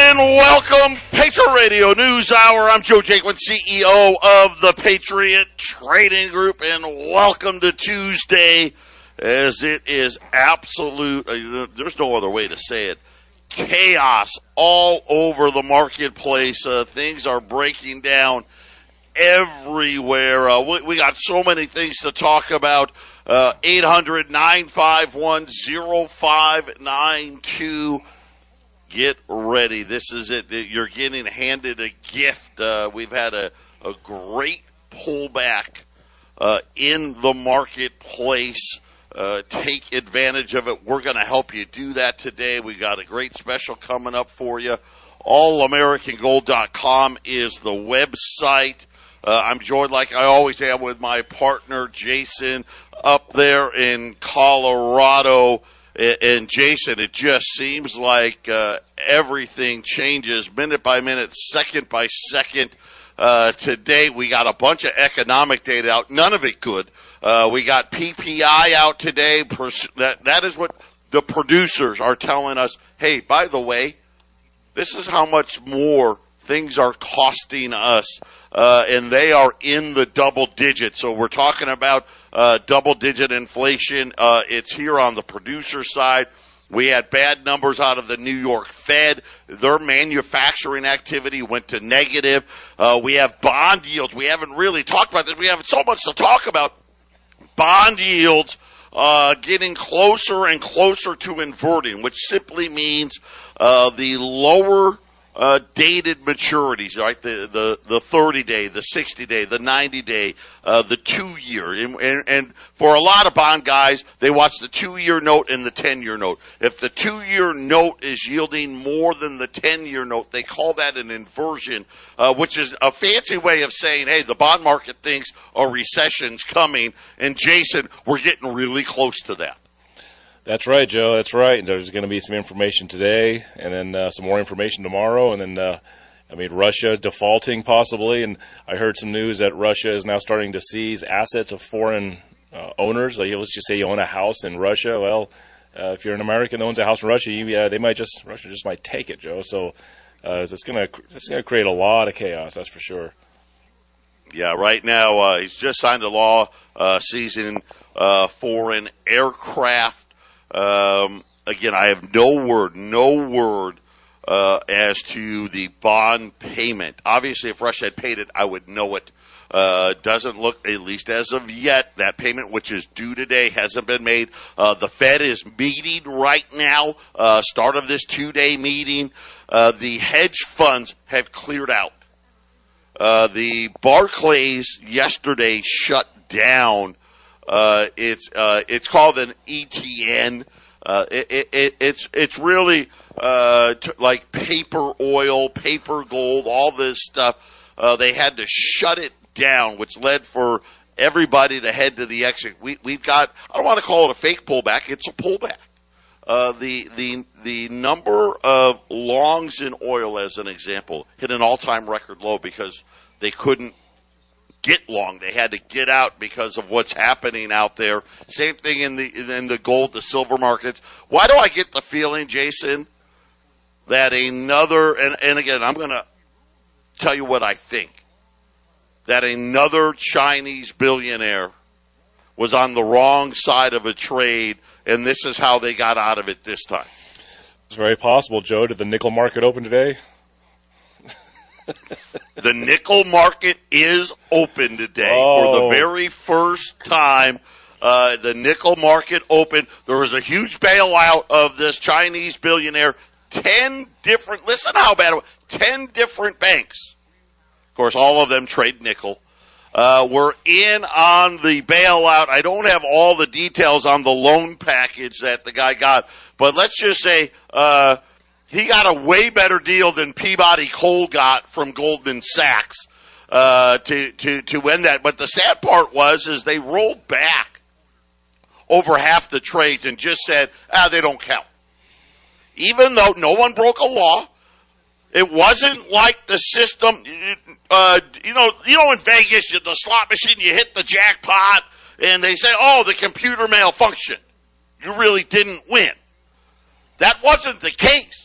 and welcome Patriot Radio News Hour. I'm Joe Jaquin, CEO of the Patriot Trading Group, and welcome to Tuesday as it is absolute, uh, there's no other way to say it, chaos all over the marketplace. Uh, things are breaking down everywhere. Uh, we, we, got so many things to talk about. Uh, 800 951 0592 get ready. This is it. You're getting handed a gift. Uh, we've had a, a great pullback uh, in the marketplace. Uh, take advantage of it. We're going to help you do that today. We've got a great special coming up for you. AllAmericanGold.com is the website. Uh, I'm joined, like I always am, with my partner Jason up there in Colorado. And Jason, it just seems like uh, everything changes minute by minute, second by second. Uh, today we got a bunch of economic data out, none of it good. Uh, we got PPI out today. That that is what the producers are telling us. Hey, by the way, this is how much more things are costing us, uh, and they are in the double digits. So we're talking about uh, double digit inflation. Uh, it's here on the producer side. We had bad numbers out of the New York Fed. Their manufacturing activity went to negative. Uh, we have bond yields. We haven't really talked about this. We have so much to talk about. Bond yields uh, getting closer and closer to inverting, which simply means uh, the lower uh, dated maturities, right? The, the, the 30 day, the 60 day, the 90 day, uh, the two year. And, and, and, for a lot of bond guys, they watch the two year note and the 10 year note. If the two year note is yielding more than the 10 year note, they call that an inversion, uh, which is a fancy way of saying, hey, the bond market thinks a recession's coming. And Jason, we're getting really close to that. That's right, Joe. That's right. There's going to be some information today, and then uh, some more information tomorrow, and then. Uh, I mean, Russia defaulting possibly, and I heard some news that Russia is now starting to seize assets of foreign uh, owners. Like, let's just say you own a house in Russia. Well, uh, if you're an American that owns a house in Russia, you, they might just Russia just might take it, Joe. So uh, it's gonna it's gonna create a lot of chaos. That's for sure. Yeah, right now uh, he's just signed a law uh, seizing uh, foreign aircraft um, again, I have no word, no word uh, as to the bond payment. Obviously, if Russia had paid it, I would know it. Uh, doesn't look, at least as of yet, that payment which is due today hasn't been made. Uh, the Fed is meeting right now, uh, start of this two day meeting. Uh, the hedge funds have cleared out. Uh, the Barclays yesterday shut down uh, it's uh, it's called an ETN. Uh, it, it, it's it's really uh, t- like paper oil, paper gold, all this stuff. Uh, they had to shut it down, which led for everybody to head to the exit. We, we've got I don't want to call it a fake pullback; it's a pullback. The the the number of longs in oil, as an example, hit an all time record low because they couldn't get long. They had to get out because of what's happening out there. Same thing in the in the gold, the silver markets. Why do I get the feeling, Jason, that another and, and again I'm gonna tell you what I think. That another Chinese billionaire was on the wrong side of a trade and this is how they got out of it this time. It's very possible, Joe. Did the nickel market open today? the nickel market is open today oh. for the oh. very first time. Uh, the nickel market opened. There was a huge bailout of this Chinese billionaire. Ten different, listen how bad. Ten different banks. Of course, all of them trade nickel. Uh, we're in on the bailout. I don't have all the details on the loan package that the guy got, but let's just say, uh, he got a way better deal than Peabody Coal got from Goldman Sachs uh, to to to win that. But the sad part was is they rolled back over half the trades and just said, ah, they don't count. Even though no one broke a law, it wasn't like the system. Uh, you know, you know, in Vegas, the slot machine, you hit the jackpot, and they say, "Oh, the computer malfunctioned." You really didn't win. That wasn't the case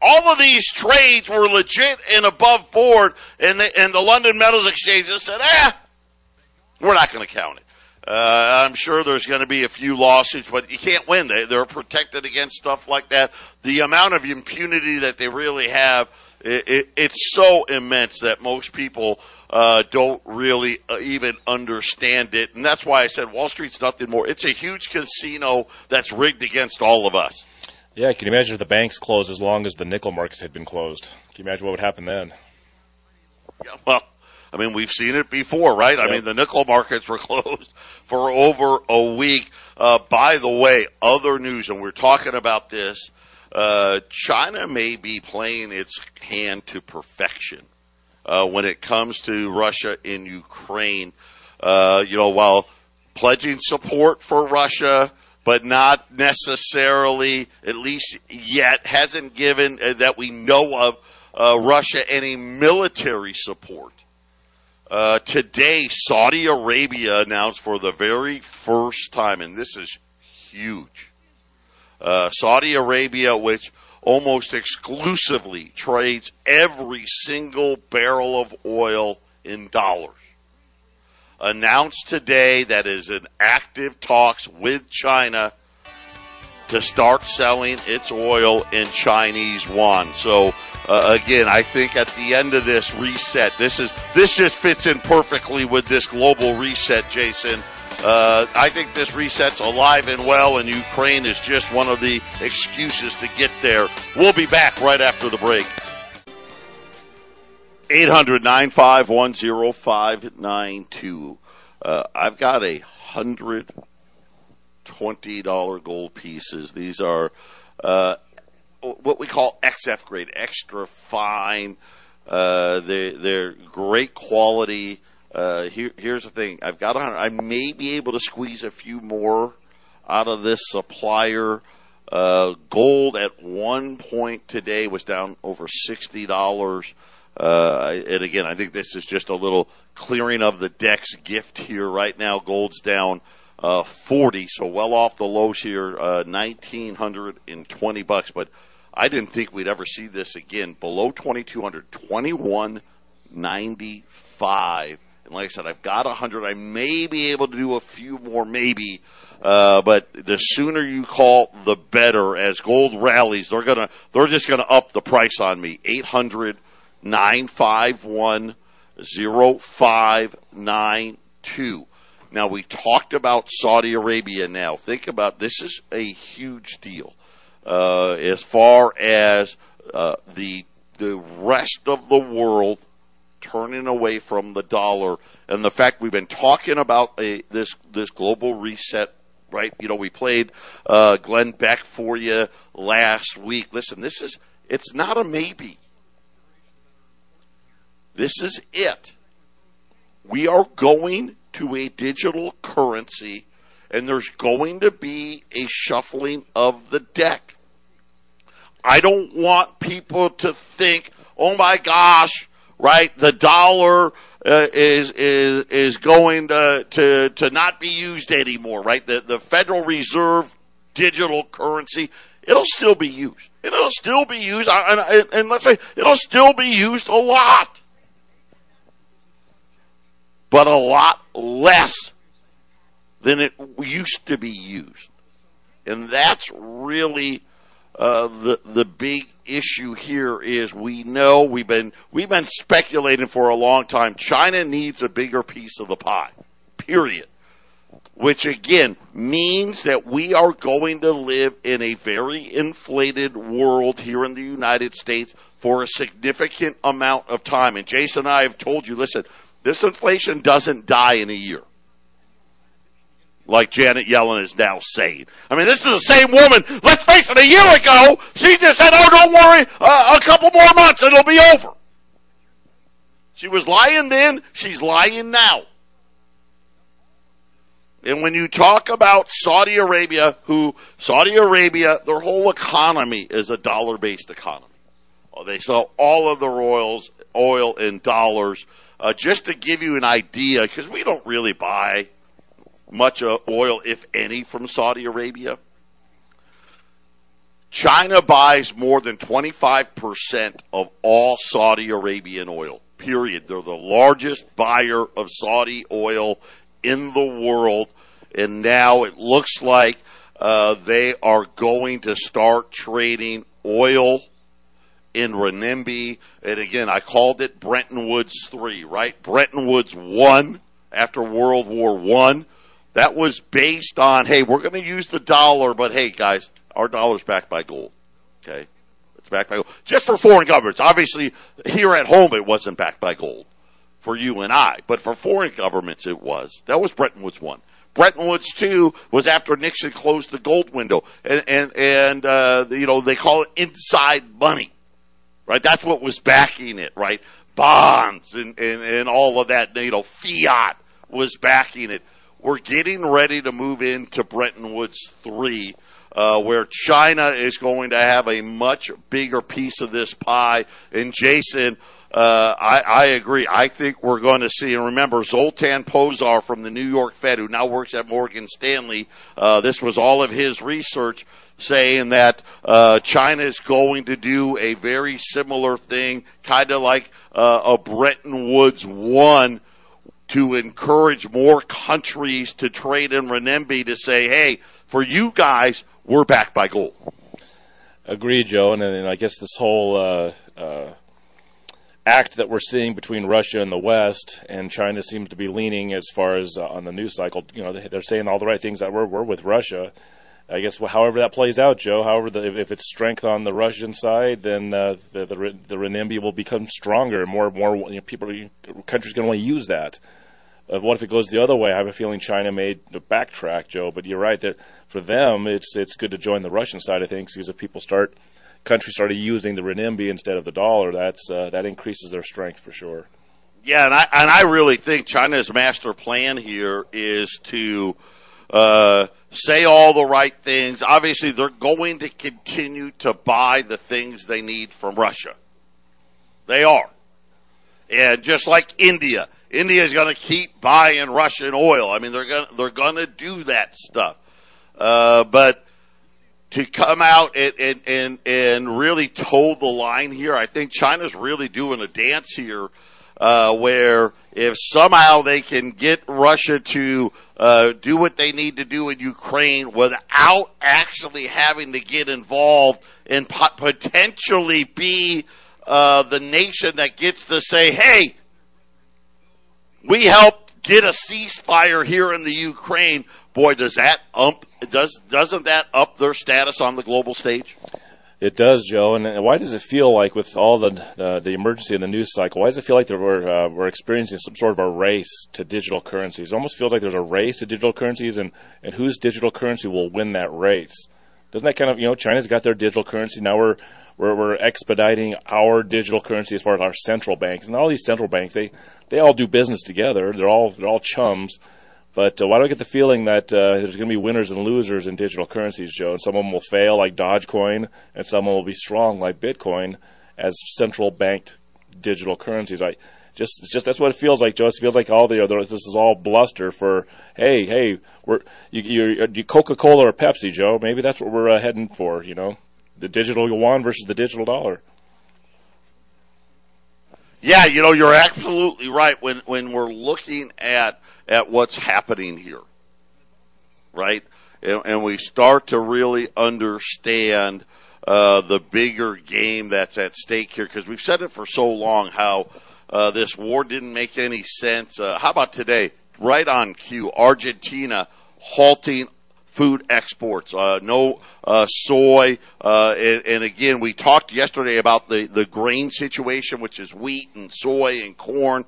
all of these trades were legit and above board, and the, and the London Metals Exchange just said, "Ah, we're not going to count it." Uh, I'm sure there's going to be a few lawsuits, but you can't win. They, they're protected against stuff like that. The amount of impunity that they really have, it, it, it's so immense that most people uh, don't really uh, even understand it. And that's why I said Wall Street's nothing more. It's a huge casino that's rigged against all of us. Yeah, can you imagine if the banks closed as long as the nickel markets had been closed? Can you imagine what would happen then? Yeah, well, I mean, we've seen it before, right? I mean, the nickel markets were closed for over a week. Uh, by the way, other news, and we're talking about this, uh, China may be playing its hand to perfection, uh, when it comes to Russia in Ukraine. Uh, you know, while pledging support for Russia, but not necessarily, at least yet, hasn't given uh, that we know of uh, Russia any military support. Uh, today, Saudi Arabia announced for the very first time, and this is huge. Uh, Saudi Arabia, which almost exclusively trades every single barrel of oil in dollars, announced today that is in active talks with China to start selling its oil in Chinese yuan. So uh, again, I think at the end of this reset, this is this just fits in perfectly with this global reset, Jason. Uh, I think this reset's alive and well, and Ukraine is just one of the excuses to get there. We'll be back right after the break. 800 951 uh, I've got a hundred twenty dollar gold pieces. These are uh, what we call XF grade, extra fine. Uh, they, they're great quality. Uh, here, here's the thing. I've got hundred. I may be able to squeeze a few more out of this supplier. Uh, gold at one point today was down over sixty dollars. Uh, and again, I think this is just a little clearing of the decks gift here. Right now, gold's down uh, 40, so well off the lows here, uh, 1920 bucks. But I didn't think we'd ever see this again. Below 2200, 2195. And like I said, I've got 100. I may be able to do a few more, maybe. Uh, but the sooner you call, the better. As gold rallies, they're gonna, they're just gonna up the price on me. 800 951 0592. Now we talked about Saudi Arabia. Now. Think about this is a huge deal. Uh, as far as uh, the the rest of the world turning away from the dollar. And the fact we've been talking about a, this this global reset right? You know we played uh, Glenn Beck for you last week. Listen this is it's not a maybe this is it we are going to a digital currency and there's going to be a shuffling of the deck. I don't want people to think, oh my gosh, right, the dollar uh, is is is going to, to to not be used anymore, right? The the Federal Reserve digital currency, it'll still be used. It'll still be used, and, and let's say it'll still be used a lot, but a lot less than it used to be used. And that's really uh, the the big issue here is we know we've been we've been speculating for a long time. China needs a bigger piece of the pie. Period. Which again means that we are going to live in a very inflated world here in the United States for a significant amount of time. And Jason and I have told you, listen, this inflation doesn't die in a year like Janet Yellen is now saying. I mean, this is the same woman, let's face it, a year ago, she just said, oh, don't worry, uh, a couple more months, it'll be over. She was lying then, she's lying now. And when you talk about Saudi Arabia, who, Saudi Arabia, their whole economy is a dollar based economy. They sell all of their oils, oil in dollars. Uh, just to give you an idea, because we don't really buy much uh, oil, if any, from Saudi Arabia. China buys more than 25% of all Saudi Arabian oil. Period. They're the largest buyer of Saudi oil in the world, and now it looks like uh, they are going to start trading oil in renminbi. And again, I called it Bretton Woods three, right? Bretton Woods one after World War One. That was based on, hey, we're going to use the dollar, but hey, guys, our dollar's backed by gold. Okay, it's backed by gold. Just for foreign governments, obviously, here at home it wasn't backed by gold for you and I, but for foreign governments it was. That was Bretton Woods one. Bretton Woods two was after Nixon closed the gold window, and and and uh, you know they call it inside money, right? That's what was backing it, right? Bonds and and and all of that, you know, fiat was backing it. We're getting ready to move into Bretton Woods three. Uh, where China is going to have a much bigger piece of this pie. And Jason, uh, I, I agree. I think we're going to see, and remember, Zoltan Pozsar from the New York Fed, who now works at Morgan Stanley, uh, this was all of his research saying that uh, China is going to do a very similar thing, kind of like uh, a Bretton Woods one, to encourage more countries to trade in renminbi to say, hey, for you guys, we're backed by gold. Agreed, Joe. And, and I guess this whole uh, act that we're seeing between Russia and the West, and China seems to be leaning as far as uh, on the news cycle. You know, they're saying all the right things that we're, we're with Russia. I guess well, however that plays out, Joe. However, the, if, it's strength on the Russian side, then uh, the, the the renminbi will become stronger. More more you know, people, countries can only use that. Of what if it goes the other way? I have a feeling China made backtrack, Joe. But you're right that for them, it's it's good to join the Russian side of things because if people start countries started using the renminbi instead of the dollar, that's uh, that increases their strength for sure. Yeah, and I and I really think China's master plan here is to uh, say all the right things. Obviously, they're going to continue to buy the things they need from Russia. They are, and just like India, India is going to keep buying Russian oil. I mean, they're going they're going to do that stuff, uh, but to come out and, and, and, and really toe the line here. I think China's really doing a dance here, uh, where if somehow they can get Russia to, uh, do what they need to do in Ukraine without actually having to get involved and potentially be, uh, the nation that gets to say, hey, we helped get a ceasefire here in the Ukraine boy, does that ump does doesn't that up their status on the global stage? It does, Joe. And why does it feel like, with all the uh, the emergency in the news cycle, why does it feel like we're uh, we're experiencing some sort of a race to digital currencies? It almost feels like there's a race to digital currencies, and and whose digital currency will win that race? Doesn't that kind of you know China's got their digital currency now? We're we're, we're expediting our digital currency as far as our central banks, and all these central banks they they all do business together. They're all they're all chums but uh, why do I get the feeling that uh, there's going to be winners and losers in digital currencies, Joe? And some of them will fail, like Dogecoin, and some of them will be strong, like Bitcoin, as central banked digital currencies. I just, just that's what it feels like, Joe. It feels like all the other. This is all bluster for, hey, hey, we're you, you Coca Cola or Pepsi, Joe. Maybe that's what we're uh, heading for. You know, the digital yuan versus the digital dollar. Yeah, you know, you're absolutely right. When when we're looking at at what's happening here, right? And, and we start to really understand uh, the bigger game that's at stake here because we've said it for so long how uh, this war didn't make any sense. Uh, how about today? Right on cue, Argentina halting food exports. Uh, no uh, soy, uh, and, and, again, we talked yesterday about the the grain situation, which is wheat and soy and corn.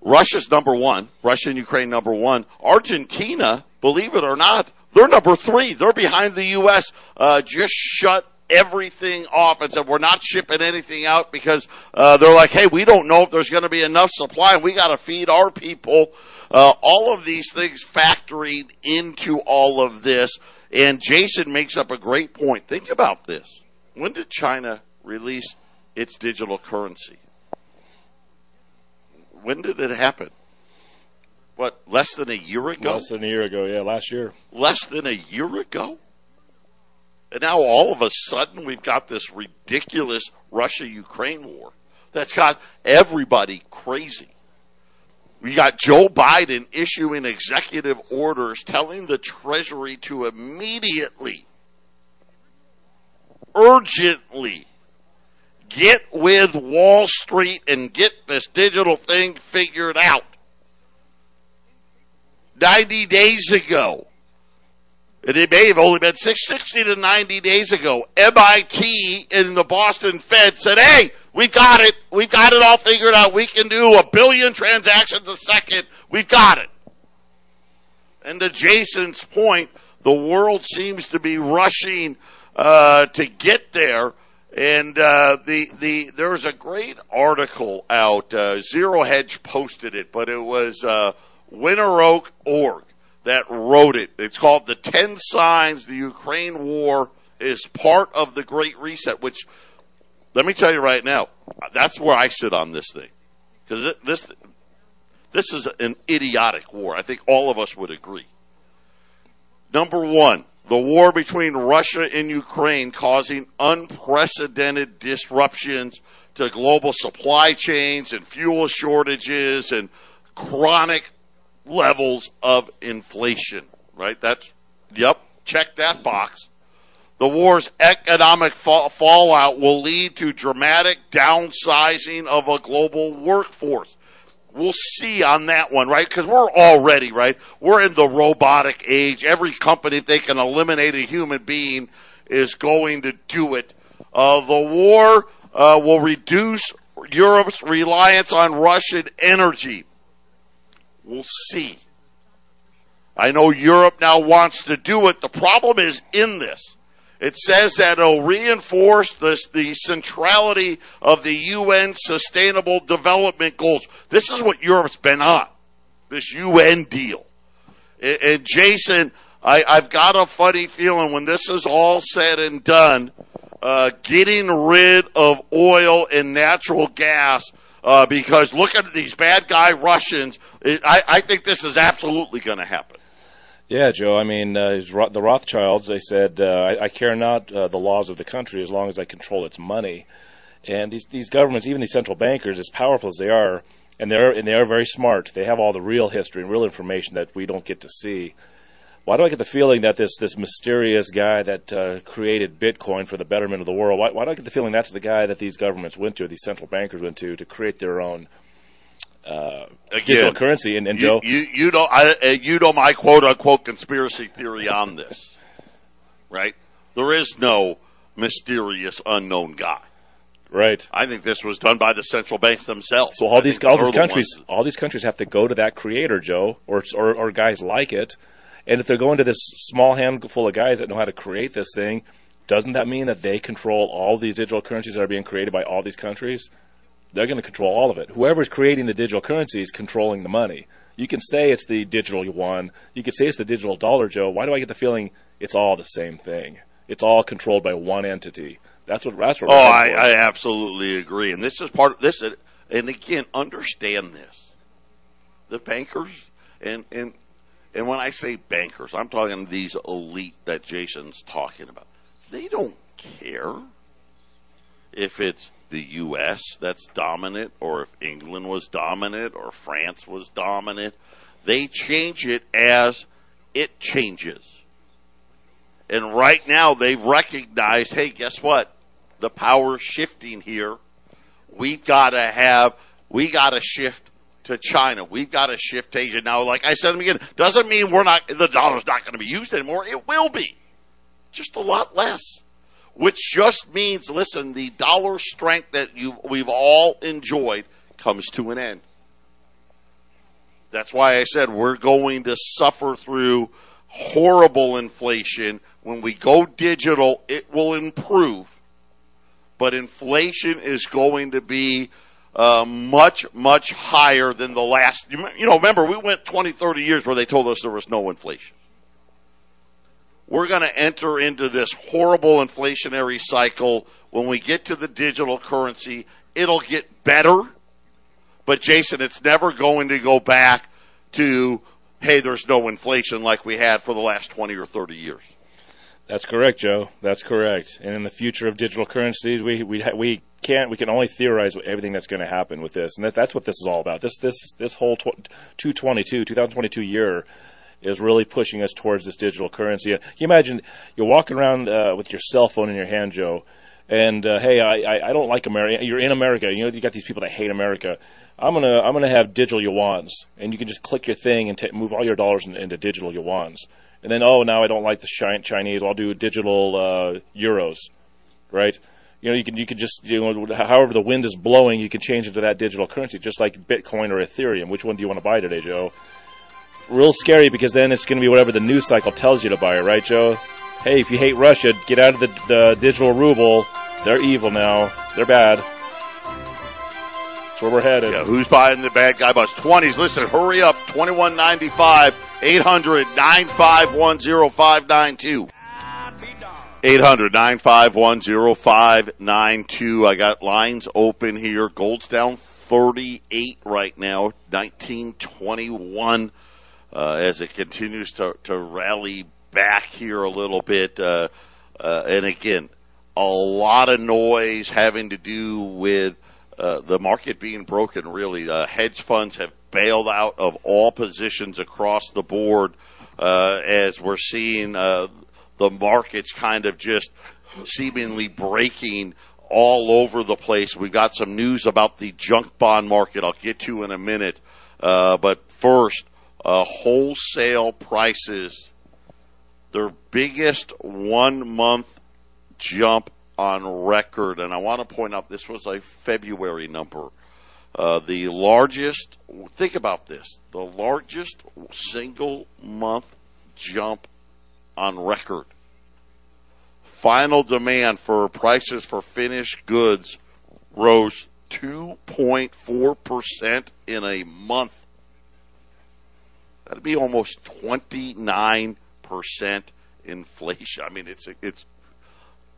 Russia's number one. Russia and Ukraine number one. Argentina, believe it or not, they're number three. They're behind the U.S. Uh, just shut everything off and said we're not shipping anything out because uh, they're like, hey, we don't know if there's going to be enough supply, and we got to feed our people. Uh, all of these things factoring into all of this, and Jason makes up a great point. Think about this: when did China release its digital currency? when did it happen? What, less than a year ago? Less than a year ago, yeah, last year. Less than a year ago? And now all of a sudden we've got this ridiculous Russia Ukraine war that's got everybody crazy. We got Joe Biden issuing executive orders telling the Treasury to immediately, urgently get with Wall Street and get this digital thing figured out. 90 days ago, and it may have only been 60 to 90 days ago, MIT and the Boston Fed said, hey, we've got it. We've got it all figured out. We can do a billion transactions a second. We've got it. And to Jason's point, the world seems to be rushing uh, to get there. And uh, the the there was a great article out. Uh, Zero Hedge posted it, but it was uh, Winter Oak Org that wrote it. It's called The 10 Signs the Ukraine War is Part of the Great Reset, which, let me tell you right now, that's where I sit on this thing. Because this, this is an idiotic war. I think all of us would agree. Number one, the war between Russia and Ukraine causing unprecedented disruptions to global supply chains and fuel shortages and chronic levels of inflation, right? That's, yep, check that box. The war's economic fa- fallout will lead to dramatic downsizing of a global workforce. We'll see on that one, right? Because we're already, right? We're in the robotic age. Every company, if they can eliminate a human being, is going to do it. Uh, the war uh, will reduce Europe's reliance on Russian energy. We'll see. I know Europe now wants to do it. The problem is in this. It says that it'll reinforce the, the centrality of the UN Sustainable Development Goals. This is what Europe's been on. This UN deal. And, and Jason, I, I've got a funny feeling when this is all said and done, uh, getting rid of oil and natural gas uh, because look at these bad guy Russians. I, I think this is absolutely going to happen. Yeah, Joe. I mean, uh, the Rothschilds. They said, uh, I, "I care not uh, the laws of the country as long as I control its money." And these these governments, even these central bankers, as powerful as they are, and they're and they are very smart. They have all the real history and real information that we don't get to see why do I get the feeling that this this mysterious guy that uh, created Bitcoin for the betterment of the world? Why, why, do I get the feeling that's the guy that these governments went to, these central bankers went to, to create their own uh, Again, digital currency? And, and you, Joe, you, you know, I, uh, you know my quote unquote conspiracy theory on this, right? There is no mysterious unknown guy. Right. I think this was done by the central banks themselves. So all these all these countries, all these countries have to go to that creator, Joe, or, or or guys like it, and if they're going to this small handful of guys that know how to create this thing, doesn't that mean that they control all these digital currencies that are being created by all these countries? They're going to control all of it. Whoever's creating the digital currency is controlling the money. You can say it's the digital yuan. You can say it's the digital dollar, Joe. Why do I get the feeling it's all the same thing? It's all controlled by one entity. That's what. That's what. Oh, I, I absolutely agree. And this is part of this. And again, understand this: the bankers and and and when I say bankers, I'm talking these elite that Jason's talking about. They don't care if it's the U.S. that's dominant or if England was dominant or France was dominant. They change it as it changes. And right now they've recognized, hey, guess what? The power's shifting here. We've got to have, we got to shift to China. We've got to shift Asia. Now, like I said again, doesn't mean we're not, the dollar's not going to be used anymore. It will be. Just a lot less. Which just means, listen, the dollar strength that you we've all enjoyed comes to an end. That's why I said we're going to suffer through horrible inflation. When we go digital, it will improve. But inflation is going to be uh, much, much higher than the last. You know, remember, we went 20, 30 years where they told us there was no inflation. We're going to enter into this horrible inflationary cycle. When we get to the digital currency, it'll get better. But Jason, it's never going to go back to, hey, there's no inflation like we had for the last 20 or 30 years. That's correct, Joe. That's correct. And in the future of digital currencies, we we we can't we can only theorize everything that's going to happen with this, and that, that's what this is all about. This this this whole tw- 222 2022 year is really pushing us towards this digital currency. You imagine you're walking around uh, with your cell phone in your hand, Joe, and uh, hey, I, I, I don't like America. You're in America. You know you got these people that hate America. I'm gonna I'm gonna have digital yuans, and you can just click your thing and t- move all your dollars in, into digital yuans. And then oh now I don't like the Chinese. I'll do digital uh, euros, right? You know you can you can just you know however the wind is blowing, you can change into that digital currency, just like Bitcoin or Ethereum. Which one do you want to buy today, Joe? Real scary because then it's going to be whatever the news cycle tells you to buy, right, Joe? Hey, if you hate Russia, get out of the, the digital ruble. They're evil now. They're bad That's where we're headed. Yeah, who's buying the bad guy bus? 20s. Listen, hurry up. 2195 800 951 0592. 800 951 0592. I got lines open here. Gold's down 38 right now, 1921, uh, as it continues to, to rally back here a little bit. Uh, uh, and again, a lot of noise having to do with uh, the market being broken, really, uh, hedge funds have bailed out of all positions across the board uh, as we're seeing the markets kind of just seemingly breaking all over the place. We've got some news about the junk bond market. I'll get to in a minute, uh, but first, wholesale prices, their biggest one month jump on record, and I want to point out this was a February number. Uh, the largest, think about this, the largest single month jump on record. Final demand for prices for finished goods rose 2.4% in a month. That'd be almost 29% inflation. I mean, it's, it's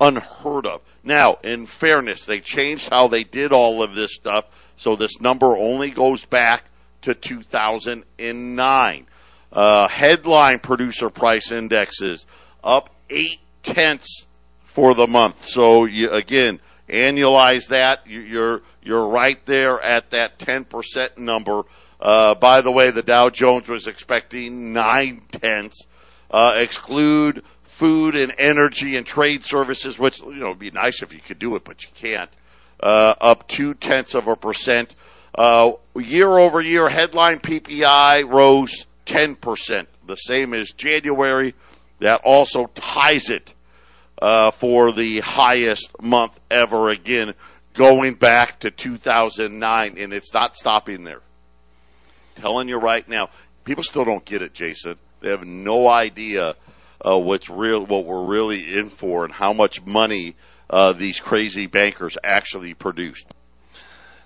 unheard of. Now, in fairness, they changed how they did all of this stuff, so this number only goes back to 2009. Uh, headline producer price indexes up eight tenths for the month. So you, again, annualize that, you're you're right there at that 10% number. Uh, by the way, the Dow Jones was expecting nine tenths. Uh, exclude food and energy and trade services, which you know would be nice if you could do it, but you can't. Uh, up two tenths of a percent. Uh, year over year, headline PPI rose ten percent, the same as January. That also ties it uh, for the highest month ever again, going back to 2009, and it's not stopping there. Telling you right now, people still don't get it, Jason. They have no idea uh, what's real, what we're really in for, and how much money uh, these crazy bankers actually produced.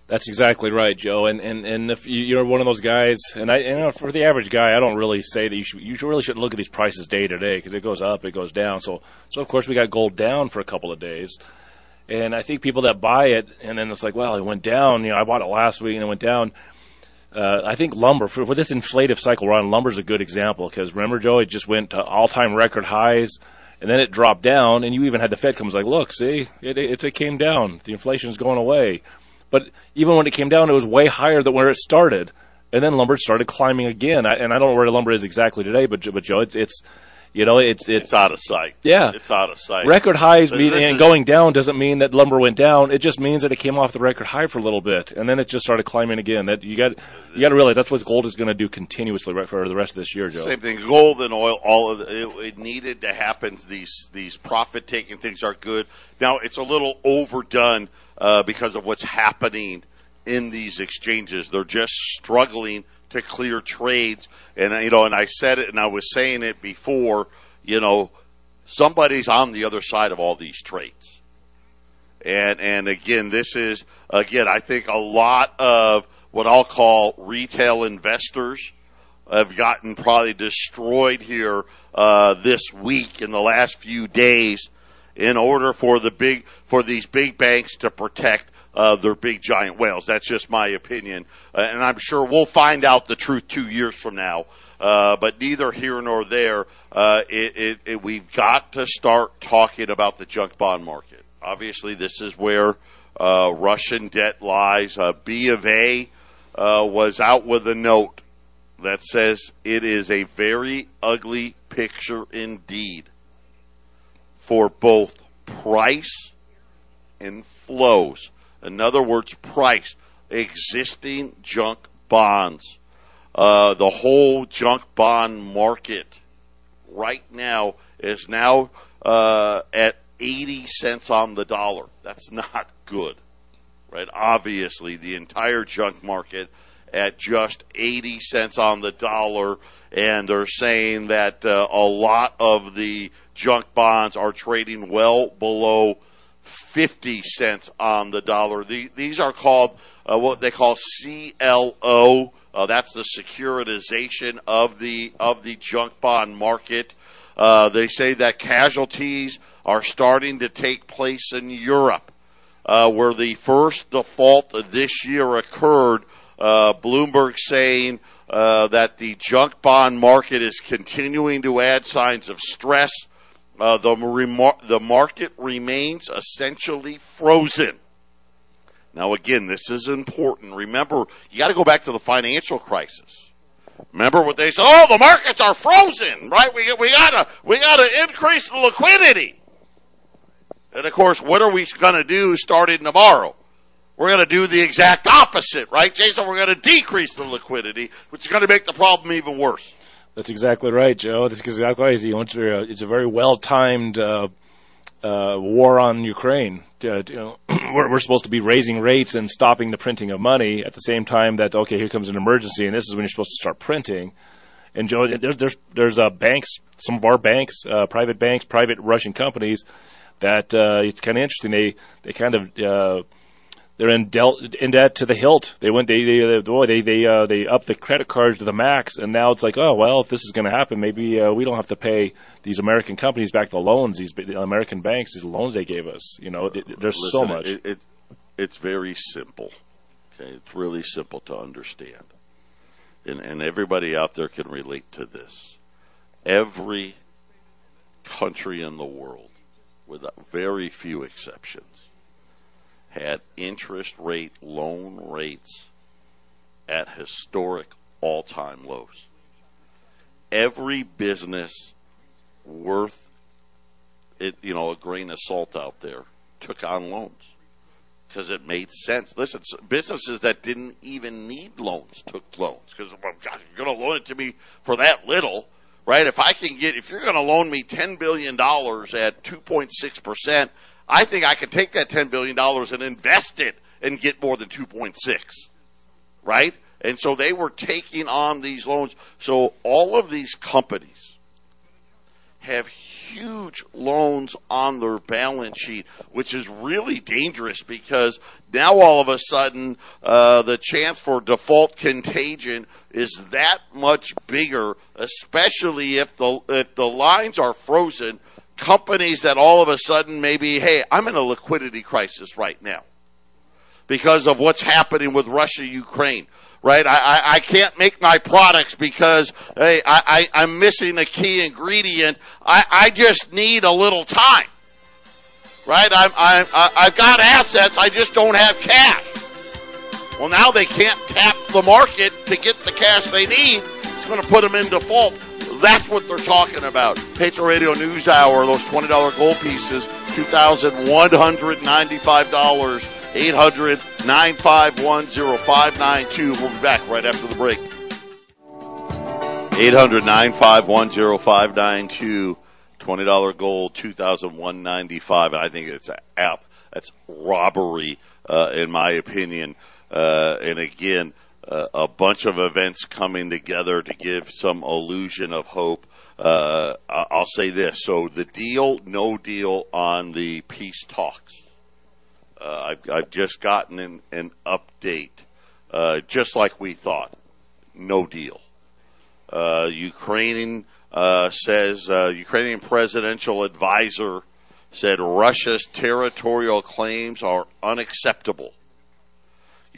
That's exactly right, Joe. And and and if you're one of those guys, and I, know, for the average guy, I don't really say that you should. You really shouldn't look at these prices day to day because it goes up, it goes down. So so of course we got gold down for a couple of days, and I think people that buy it and then it's like, well, it went down. You know, I bought it last week and it went down. Uh, I think lumber for, for this inflative cycle we're on, a good example because remember, Joe, it just went to all-time record highs, and then it dropped down, and you even had the Fed comes like, look, see, it, it, it came down, the inflation is going away, but even when it came down, it was way higher than where it started, and then lumber started climbing again. I, and I don't know where lumber is exactly today, but but Joe, it's it's you know, it's, it's, it's out of sight. Yeah, it's out of sight. Record highs mean, and is, going down doesn't mean that lumber went down. It just means that it came off the record high for a little bit, and then it just started climbing again. That you got you got to realize that's what gold is going to do continuously right for the rest of this year, Joe. Same thing. Gold and oil, all of it, it needed to happen. These these profit taking things are good. Now it's a little overdone uh, because of what's happening in these exchanges. They're just struggling to clear trades. And you know, and I said it, and I was saying it before. You know, somebody's on the other side of all these trades. And and again, this is again, I think a lot of what I'll call retail investors have gotten probably destroyed here uh, this week in the last few days. In order for the big for these big banks to protect uh, their big giant whales. That's just my opinion, uh, and I'm sure we'll find out the truth two years from now. Uh, but neither here nor there. Uh, it, it, it, we've got to start talking about the junk bond market. Obviously, this is where uh, Russian debt lies. Uh, B of A was out with a note that says it is a very ugly picture indeed for both price and flows. In other words, price, existing junk bonds. Uh, the whole junk bond market right now is now uh, at 80 cents on the dollar. That's not good, right? Obviously, the entire junk market at just 80 cents on the dollar, and they're saying that uh, a lot of the junk bonds are trading well below 50 cents on the dollar. The, these are called uh, what they call CLO. Uh, that's the securitization of the of the junk bond market. Uh, they say that casualties are starting to take place in Europe, uh, where the first default this year occurred uh, Bloomberg saying uh, that the junk bond market is continuing to add signs of stress. Uh, the, remar- the market remains essentially frozen. Now, again, this is important. Remember, you got to go back to the financial crisis. Remember what they said? Oh, the markets are frozen, right? We we gotta we gotta increase the liquidity. And of course, what are we going to do starting tomorrow? We're going to do the exact opposite, right, Jason? We're going to decrease the liquidity, which is going to make the problem even worse. That's exactly right, Joe. That's exactly right. It's a very well-timed uh, uh, war on Ukraine. Uh, you know, we're, we're, supposed to be raising rates and stopping the printing of money at the same time that okay, here comes an emergency, and this is when you're supposed to start printing. And Joe, there's there's, there's uh, banks, some of our banks, uh, private banks, private Russian companies that uh, it's kind of interesting. They they kind of they're in dealt in debt to the hilt. They went they they boy they they uh, they upped the credit cards to the max, and now it's like oh well if this is going to happen maybe uh, we don't have to pay these American companies back the loans these the American banks these loans they gave us. You know it, there's Listen, so much. It, it, it's very simple. Okay, it's really simple to understand, and and everybody out there can relate to this. Every country in the world, with very few exceptions had interest rate loan rates at historic all time lows. Every business worth it, you know, a grain of salt out there took on loans because it made sense. Listen, businesses that didn't even need loans took loans because well, God, you're going to loan it to me for that little, right? If I can get, if you're going to loan me ten billion dollars at two point six percent, I think I could take that $10 billion and invest it and get more than 2.6. Right? And so they were taking on these loans. So all of these companies have huge loans on their balance sheet, which is really dangerous because now all of a sudden uh, the chance for default contagion is that much bigger, especially if the if the lines are frozen companies that all of a sudden maybe, hey, I'm in a liquidity crisis right now because of what's happening with Russia, Ukraine, right? I, I, I can't make my products because, hey, I, I, I'm missing a key ingredient. I, I just need a little time, right? I'm, I'm, I've got assets. I just don't have cash. Well, now they can't tap the market to get the cash they need. It's going to put them in default. That's what they're talking about. Patriot Radio News Hour, those $20 gold pieces, $2,195. 800 951 0592. We'll be back right after the break. 800 951 0592. $20 gold, 2195 And I think it's an app. That's robbery, uh, in my opinion. Uh, and again, a bunch of events coming together to give some illusion of hope. Uh, I'll say this. So the deal, no deal on the peace talks. Uh, I've, I've, just gotten an, an update, uh, just like we thought. No deal. Uh, Ukrainian uh, says Ukrainian presidential advisor said Russia's territorial claims are unacceptable.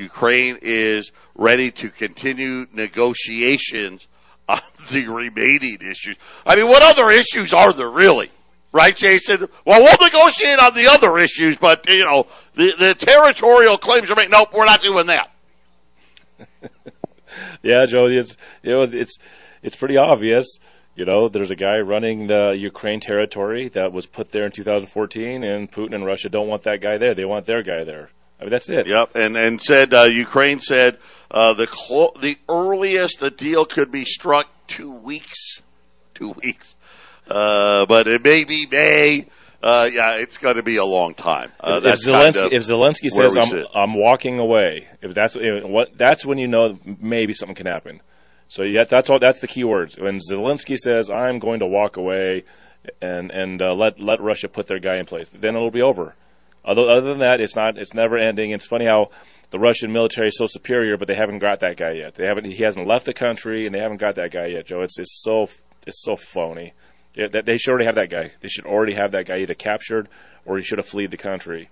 Ukraine is ready to continue negotiations on the remaining issues. I mean, what other issues are there really? Right, Jason? Well, we'll negotiate on the other issues, but, you know, the, the territorial claims are made. Nope, we're not doing that. yeah, Joe, it's, you know, it's, it's pretty obvious. You know, there's a guy running the Ukraine territory that was put there in 2014, and Putin and Russia don't want that guy there. They want their guy there. I mean, that's it. Yep, and and said uh, Ukraine said uh, the clo- the earliest the deal could be struck two weeks, two weeks, uh, but it may be May. Uh, yeah, it's going to be a long time. Uh, if Zelensky, if Zelensky says I'm, I'm walking away, if that's if what that's when you know maybe something can happen. So yeah, that's all. That's the key words. When Zelensky says I'm going to walk away, and and uh, let let Russia put their guy in place, then it'll be over. Other, other than that, it's not. It's never ending. It's funny how the Russian military is so superior, but they haven't got that guy yet. They haven't. He hasn't left the country, and they haven't got that guy yet, Joe. It's it's so it's so phony. It, they should already have that guy. They should already have that guy either captured or he should have fled the country.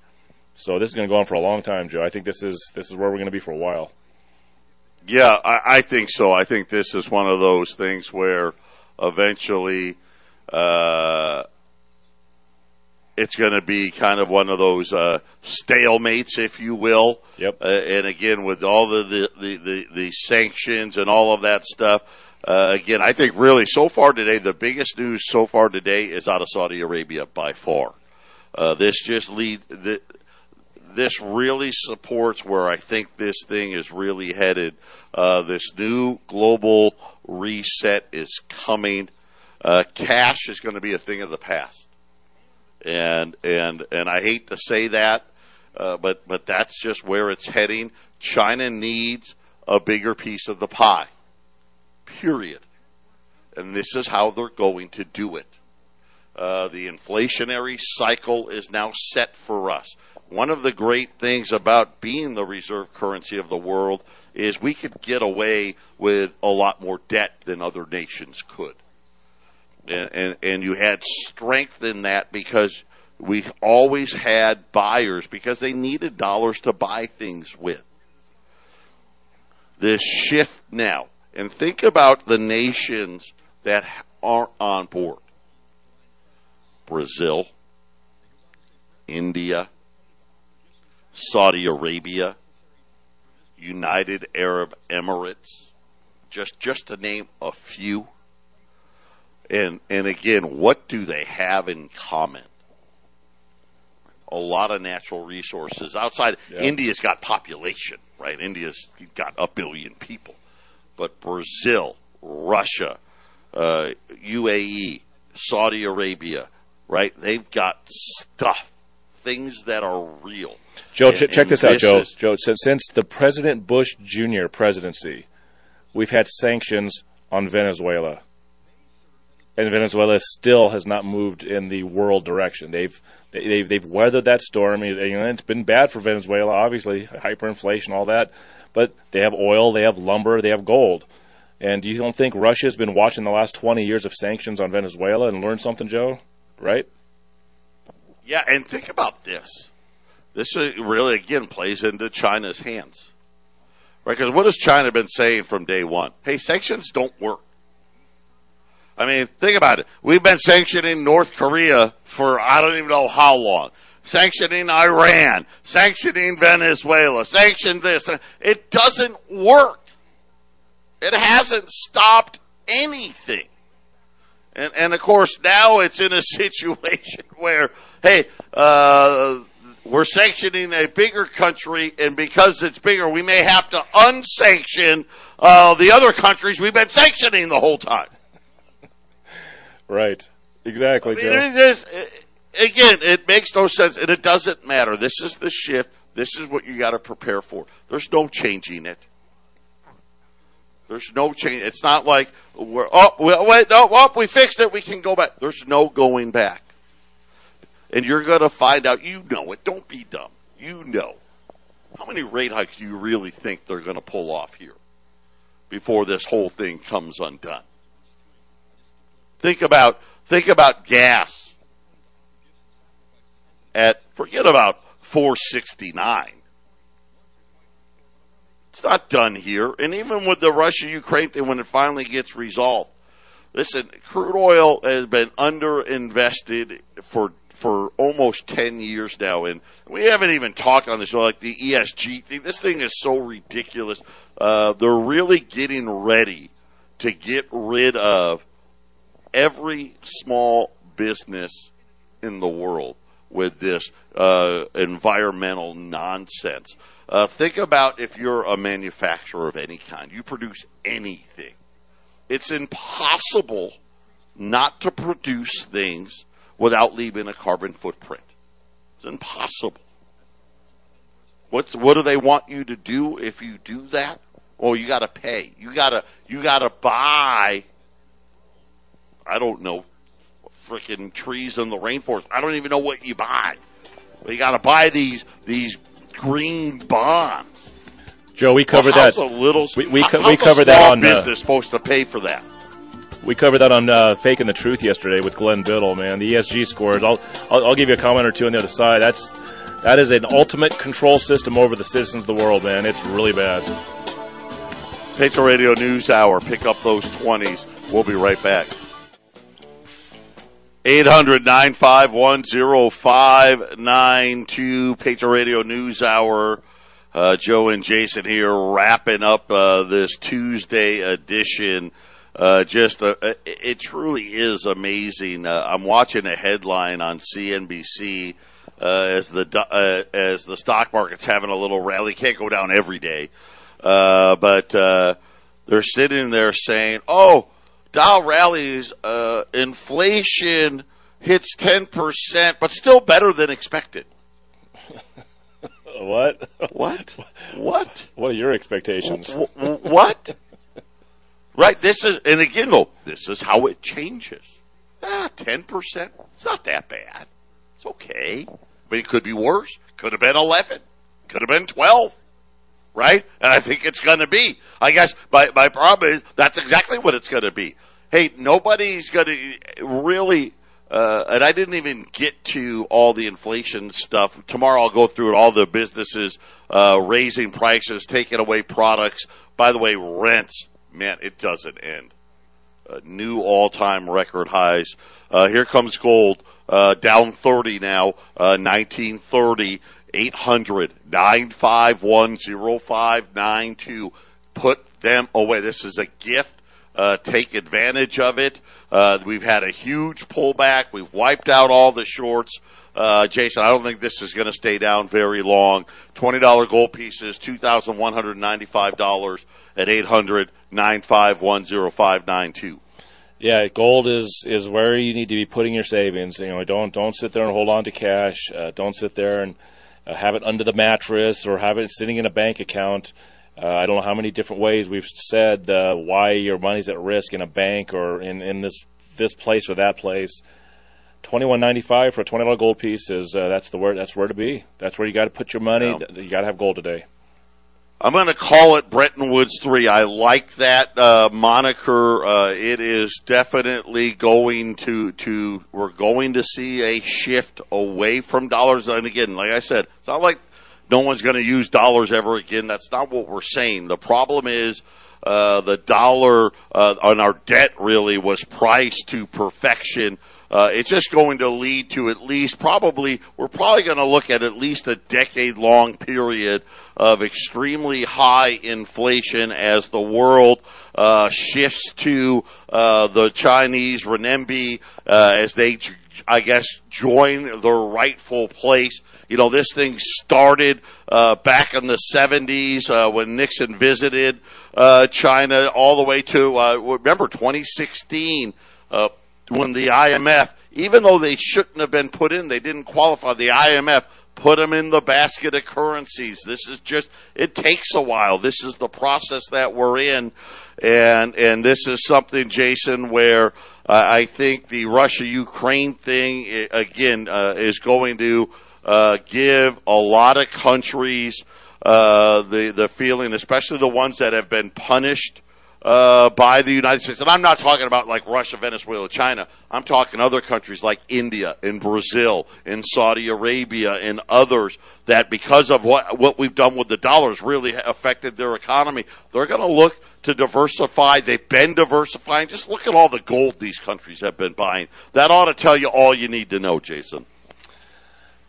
So this is going to go on for a long time, Joe. I think this is this is where we're going to be for a while. Yeah, I, I think so. I think this is one of those things where eventually. Uh, it's going to be kind of one of those uh, stalemates, if you will. Yep. Uh, and again, with all the, the, the, the, sanctions and all of that stuff, uh, again, I think really so far today, the biggest news so far today is out of Saudi Arabia by far. Uh, this just lead the, this really supports where I think this thing is really headed. Uh, this new global reset is coming. Uh, cash is going to be a thing of the past and and and I hate to say that, uh, but but that's just where it's heading. China needs a bigger piece of the pie. Period. And this is how they're going to do it. Uh, the inflationary cycle is now set for us. One of the great things about being the reserve currency of the world is we could get away with a lot more debt than other nations could and, and, and you had strength in that because we always had buyers because they needed dollars to buy things with. This shift now, and think about the nations that aren't on board Brazil, India, Saudi Arabia, United Arab Emirates, just, just to name a few. And and again, what do they have in common? A lot of natural resources. Outside yeah. India's got population, right? India's got a billion people. But Brazil, Russia, uh, UAE, Saudi Arabia, right? They've got stuff, things that are real. Joe, and, check this out, Joe. Is, Joe, since, since the President Bush Jr. presidency, we've had sanctions on Venezuela and Venezuela still has not moved in the world direction. They've they've they've weathered that storm. It's been bad for Venezuela, obviously, hyperinflation, all that. But they have oil, they have lumber, they have gold. And you don't think Russia's been watching the last 20 years of sanctions on Venezuela and learned something, Joe? Right? Yeah, and think about this. This really, again, plays into China's hands. Right? Because what has China been saying from day one? Hey, sanctions don't work. I mean, think about it. We've been sanctioning North Korea for I don't even know how long. Sanctioning Iran, sanctioning Venezuela, sanction this. It doesn't work. It hasn't stopped anything. And, and of course now it's in a situation where, hey, uh, we're sanctioning a bigger country, and because it's bigger, we may have to unsanction uh, the other countries we've been sanctioning the whole time. Right. Exactly, I mean. It is, again, it makes no sense, and it doesn't matter. This is the shift. This is what you got to prepare for. There's no changing it. There's no change. It's not like we're oh wait no oh, we fixed it. We can go back. There's no going back. And you're going to find out. You know it. Don't be dumb. You know. How many rate hikes do you really think they're going to pull off here before this whole thing comes undone? Think about think about gas. at forget about 469. It's not done here. And even with the Russia Ukraine thing, when it finally gets resolved, listen, crude oil has been underinvested for for almost 10 years now. And we haven't even talked on this like the ESG thing. This thing is so ridiculous. Uh, they're really getting ready to get rid of every small business in the world with this uh, environmental nonsense. Uh, think about if you're a manufacturer of any kind, you produce anything. It's impossible not to produce things without leaving a carbon footprint. It's impossible. What's, what do they want you to do if you do that? Well, you gotta pay. You gotta, you gotta buy, I don't know, freaking trees in the rainforest. I don't even know what you buy. But you gotta buy these, these green bonds. Joe, we covered well, that. little, we we, how, we covered that on uh, business uh, supposed to pay for that. We covered that on uh, Faking the Truth yesterday with Glenn Biddle, man. The ESG scores. I'll, I'll, I'll give you a comment or two on the other side. That's that is an ultimate control system over the citizens of the world, man. It's really bad. Patriot Radio News Hour. Pick up those 20s. We'll be right back. 800 951 0592 Patriot Radio News Hour. Uh, Joe and Jason here wrapping up uh, this Tuesday edition uh, just uh, it truly is amazing. Uh, I'm watching a headline on CNBC uh, as the as the stock market's having a little rally. Can't go down every day, but they're sitting there saying, "Oh, Dow rallies, inflation hits ten percent, but still better than expected." what? What? What? What are your expectations? what? Right? This is, and again, though, this is how it changes. Ah, 10%. It's not that bad. It's okay. But it could be worse. Could have been 11. Could have been 12. Right? And I think it's going to be. I guess my, my problem is that's exactly what it's going to be. Hey, nobody's going to really, uh, and I didn't even get to all the inflation stuff. Tomorrow I'll go through all the businesses, uh, raising prices, taking away products. By the way, rents man, it doesn't end. Uh, new all-time record highs. Uh, here comes gold, uh, down 30 now, 1930, uh, 800, 9510592. Put them away. This is a gift. Uh, take advantage of it. Uh, we've had a huge pullback. We've wiped out all the shorts. Uh, Jason, I don't think this is going to stay down very long. $20 gold pieces, $2,195 at 800 9510592. Yeah, gold is is where you need to be putting your savings. You know, don't don't sit there and hold on to cash. Uh, don't sit there and uh, have it under the mattress or have it sitting in a bank account. Uh, I don't know how many different ways we've said uh, why your money's at risk in a bank or in, in this this place or that place. Twenty one ninety five for a twenty dollar gold piece is uh, that's the where that's where to be. That's where you got to put your money. Yeah. You got to have gold today. I'm going to call it Bretton Woods 3. I like that uh, moniker. Uh, it is definitely going to, to, we're going to see a shift away from dollars. And again, like I said, it's not like no one's going to use dollars ever again. That's not what we're saying. The problem is, uh, the dollar uh, on our debt really was priced to perfection uh, it's just going to lead to at least probably, we're probably going to look at at least a decade long period of extremely high inflation as the world uh, shifts to uh, the Chinese renminbi uh, as they, I guess, join their rightful place. You know, this thing started uh, back in the 70s uh, when Nixon visited China, all the way to remember 2016 when the IMF, even though they shouldn't have been put in, they didn't qualify. The IMF put them in the basket of currencies. This is just, it takes a while. This is the process that we're in. And, and this is something, Jason, where uh, I think the Russia-Ukraine thing, again, uh, is going to, uh, give a lot of countries, uh, the, the feeling, especially the ones that have been punished, uh, by the United States. And I'm not talking about like Russia, Venezuela, China. I'm talking other countries like India and Brazil and Saudi Arabia and others that because of what, what we've done with the dollars really affected their economy. They're going to look to diversify. They've been diversifying. Just look at all the gold these countries have been buying. That ought to tell you all you need to know, Jason.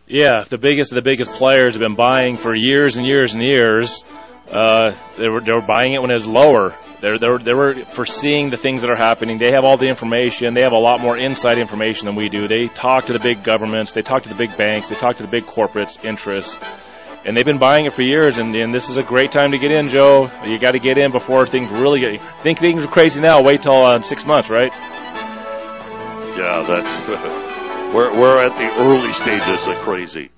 Yeah, the biggest of the biggest players have been buying for years and years and years. Uh, they were they were buying it when it was lower. They're, they're, they were foreseeing the things that are happening. They have all the information. They have a lot more inside information than we do. They talk to the big governments. They talk to the big banks. They talk to the big corporates' interests. And they've been buying it for years, and, and this is a great time to get in, Joe. You got to get in before things really get. Think things are crazy now. Wait till uh, six months, right? Yeah, that's we're we're at the early stages of crazy.